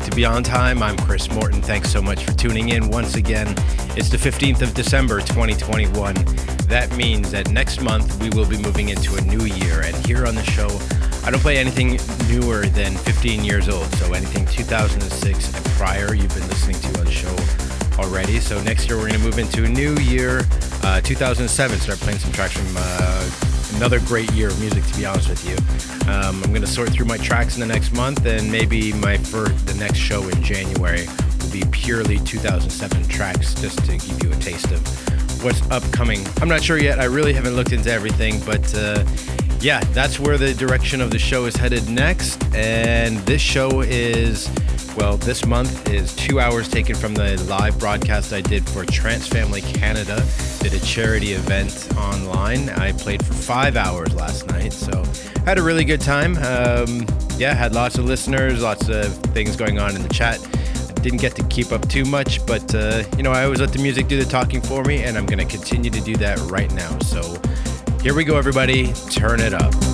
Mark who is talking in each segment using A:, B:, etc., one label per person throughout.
A: back to Beyond Time. I'm Chris Morton. Thanks so much for tuning in once again. It's the 15th of December, 2021. That means that next month we will be moving into a new year. And here on the show, I don't play anything newer than 15 years old. So anything 2006 and prior, you've been listening to on the show already. So next year we're going to move into a new year, uh, 2007. Start playing some tracks from uh, another great year of music, to be honest with you. Um, I'm going to sort through my tracks in the next month, and maybe my first, the next show in January will be purely 2007 tracks, just to give you a taste of what's upcoming. I'm not sure yet. I really haven't looked into everything, but uh, yeah, that's where the direction of the show is headed next. And this show is well, this month is two hours taken from the live broadcast I did for Trance Family Canada. Did a charity event online. I played for five hours last night, so had a really good time. Um, yeah, had lots of listeners, lots of things going on in the chat. Didn't get to keep up too much, but uh, you know, I always let the music do the talking for me, and I'm going to continue to do that right now. So here we go, everybody. Turn it up.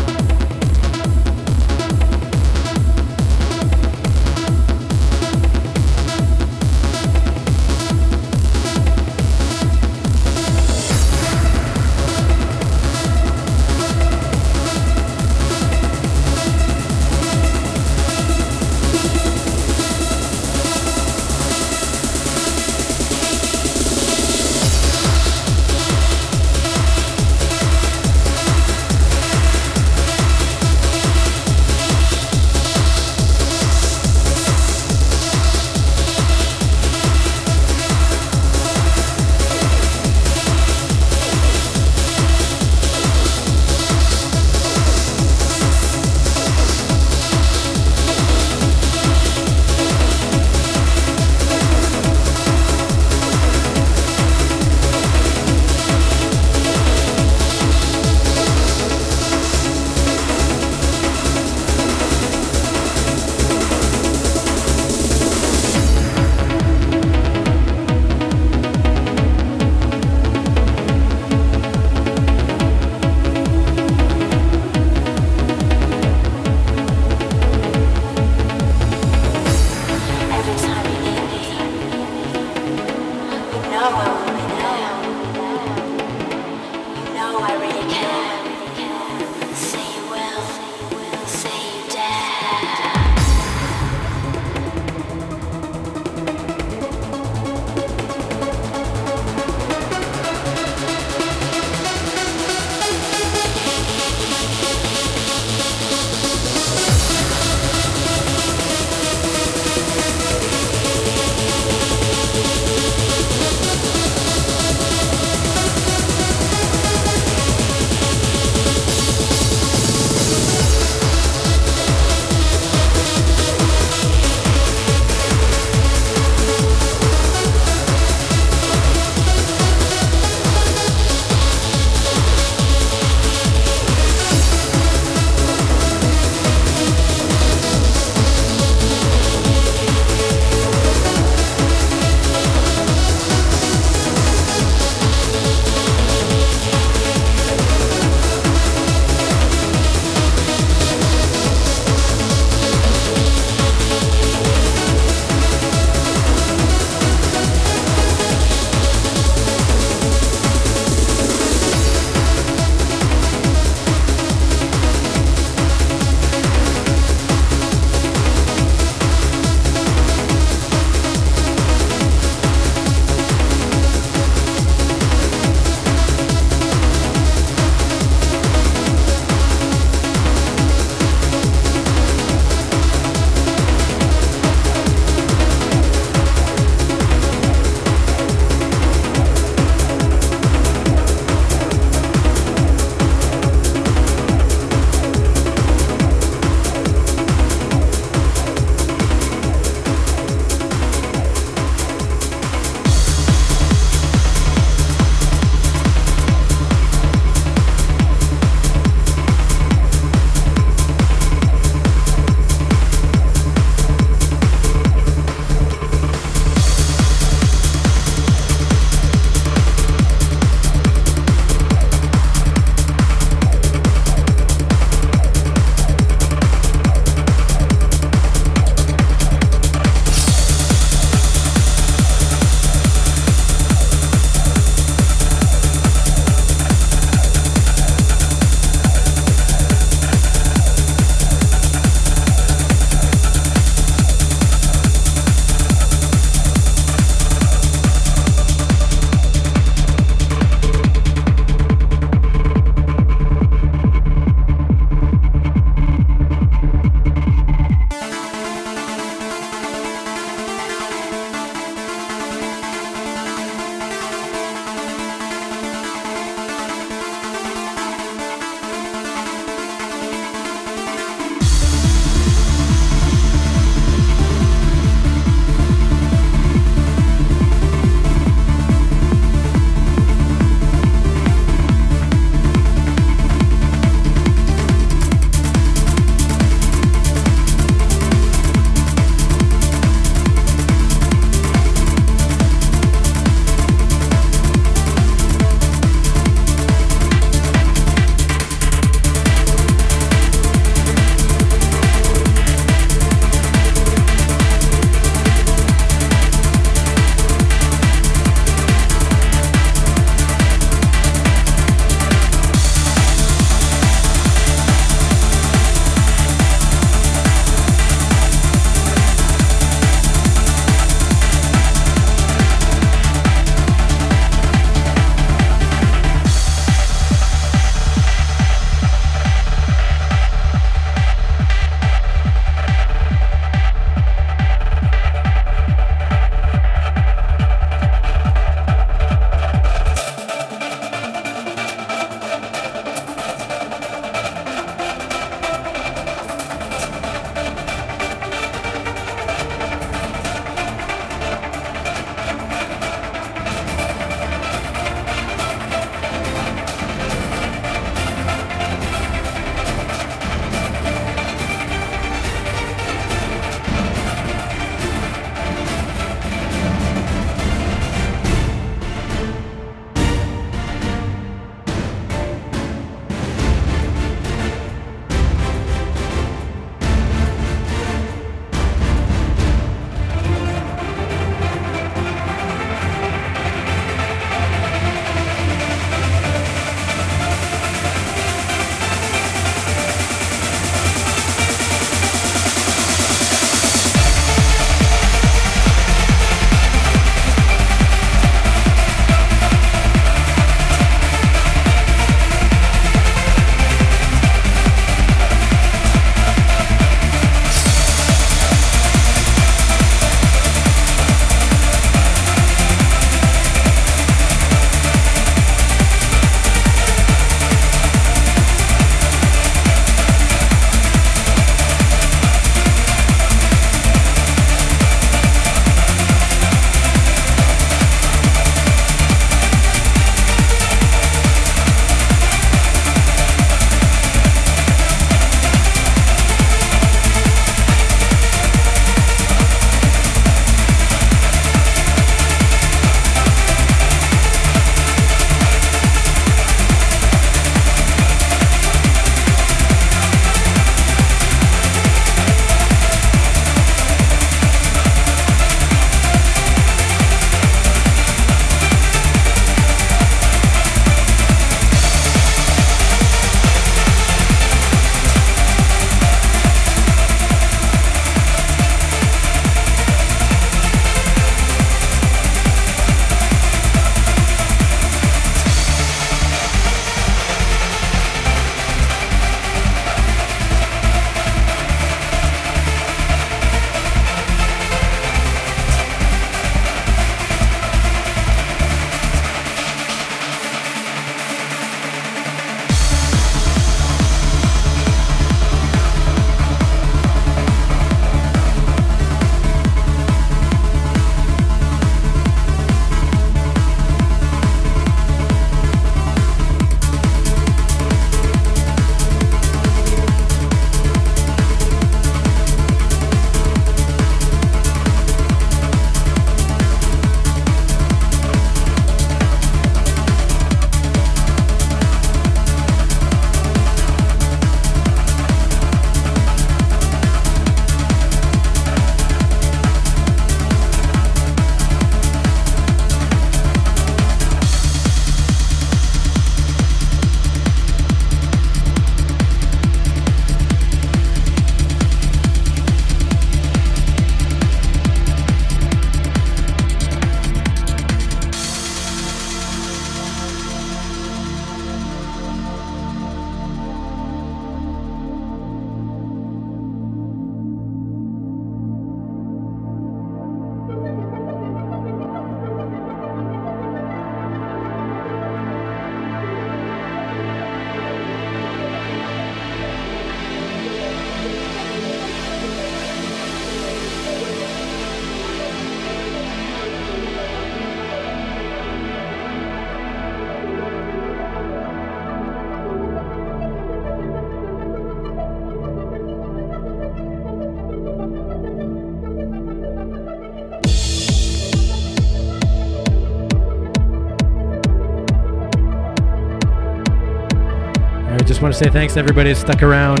A: To say thanks to everybody who stuck around.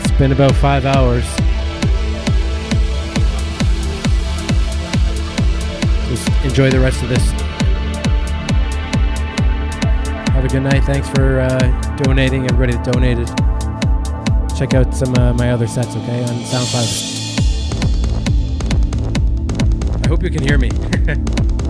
A: It's been about five hours. Just enjoy the rest of this. Have a good night. Thanks for uh, donating, everybody that donated. Check out some of uh, my other sets, okay, on SoundCloud. I hope you can hear me.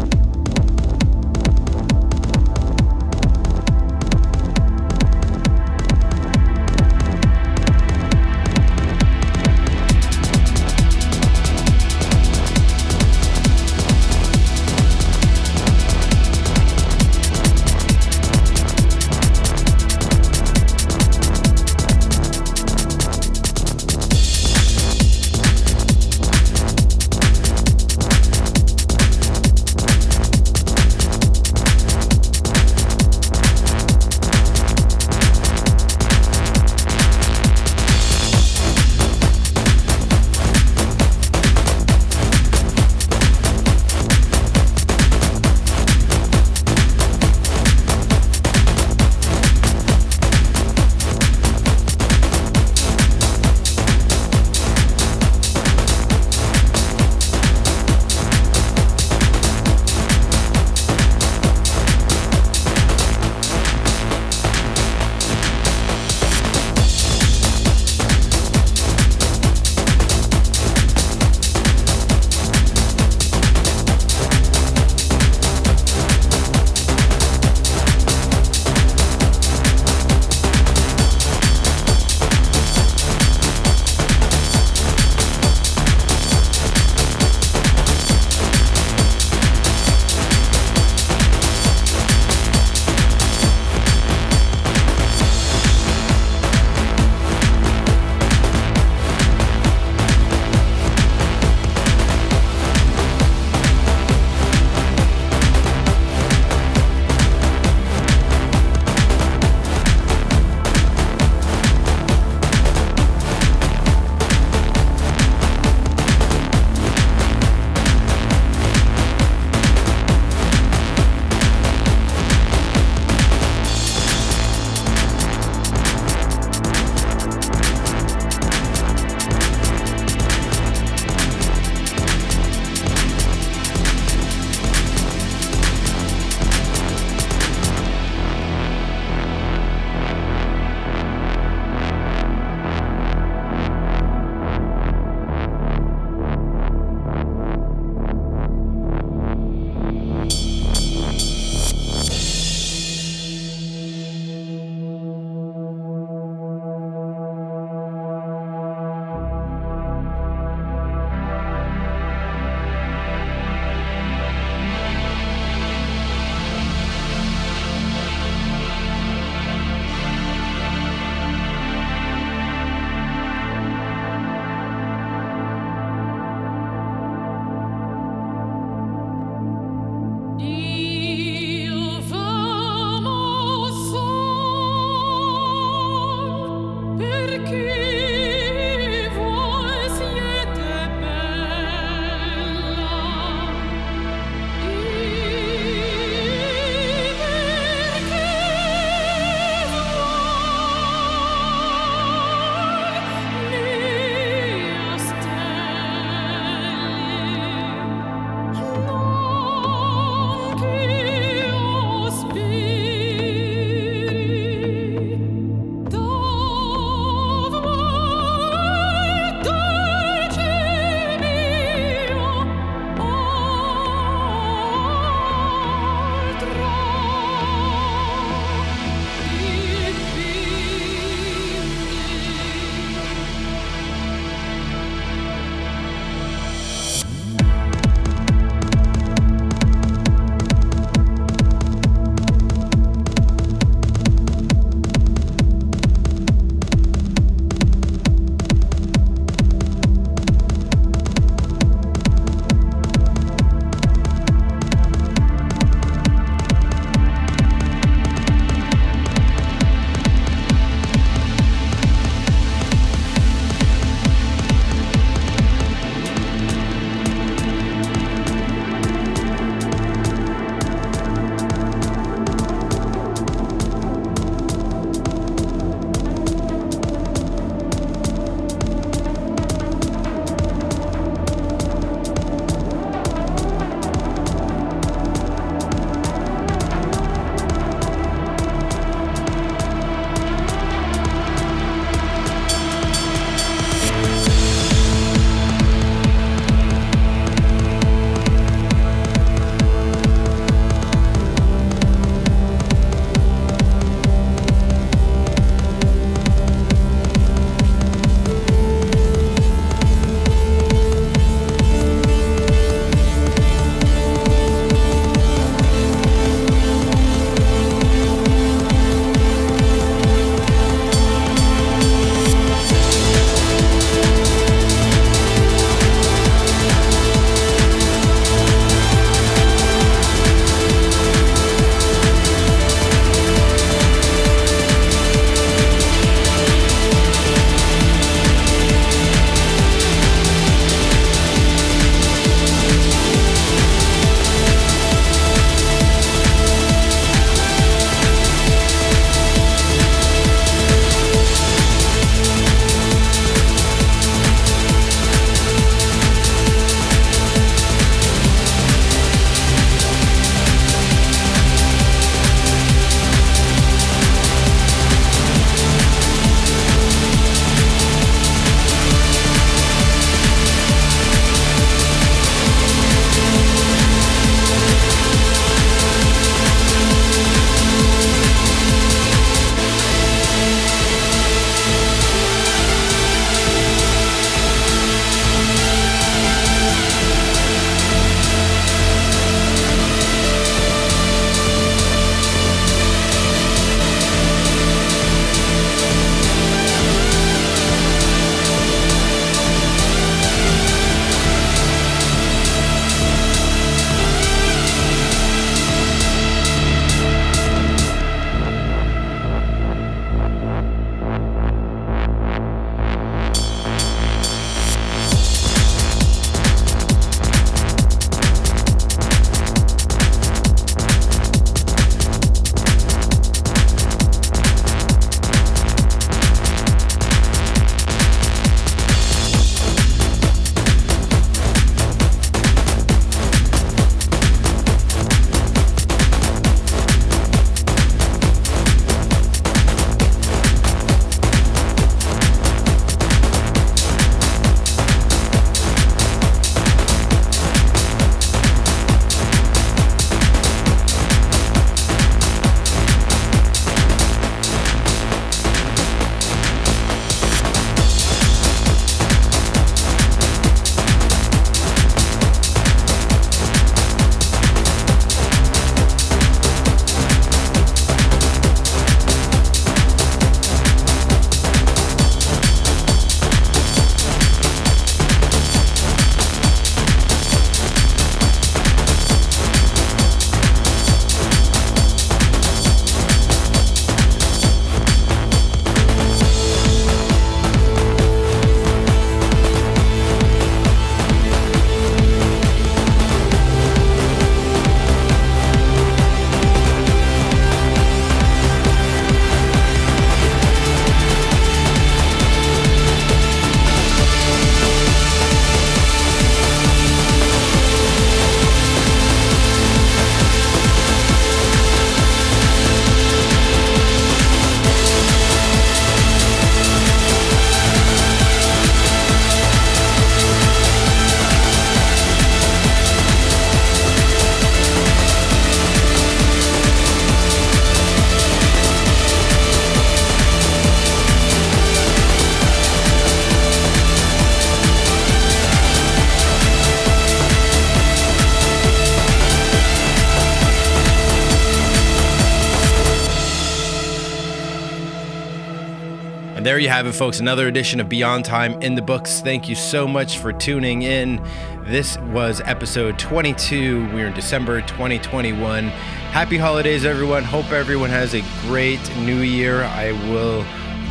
A: you have it, folks. Another edition of Beyond Time in the books. Thank you so much for tuning in. This was episode 22. We're in December 2021. Happy holidays, everyone. Hope everyone has a great new year. I will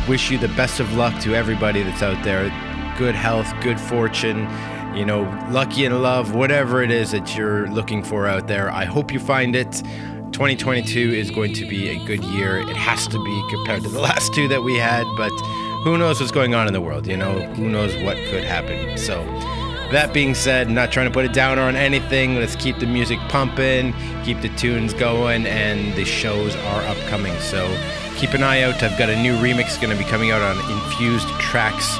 A: wish you the best of luck to everybody that's out there. Good health, good fortune, you know, lucky in love, whatever it is that you're looking for out there. I hope you find it. 2022 is going to be a good year. It has to be compared to the last two that we had, but who knows what's going on in the world, you know? Who knows what could happen. So, that being said, not trying to put it down on anything. Let's keep the music pumping, keep the tunes going, and the shows are upcoming. So, keep an eye out. I've got a new remix going to be coming out on Infused Tracks.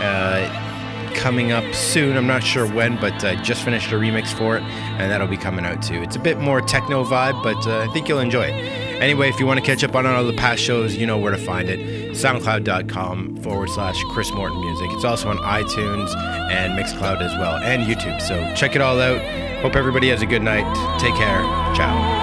A: Uh, coming up soon. I'm not sure when, but I just finished a remix for it, and that'll be coming out too. It's a bit more techno vibe, but uh, I think you'll enjoy it. Anyway, if you want to catch up on all the past shows, you know where to find it. SoundCloud.com forward slash Chris Morton Music. It's also on iTunes and Mixcloud as well, and YouTube. So check it all out. Hope everybody has a good night. Take care. Ciao.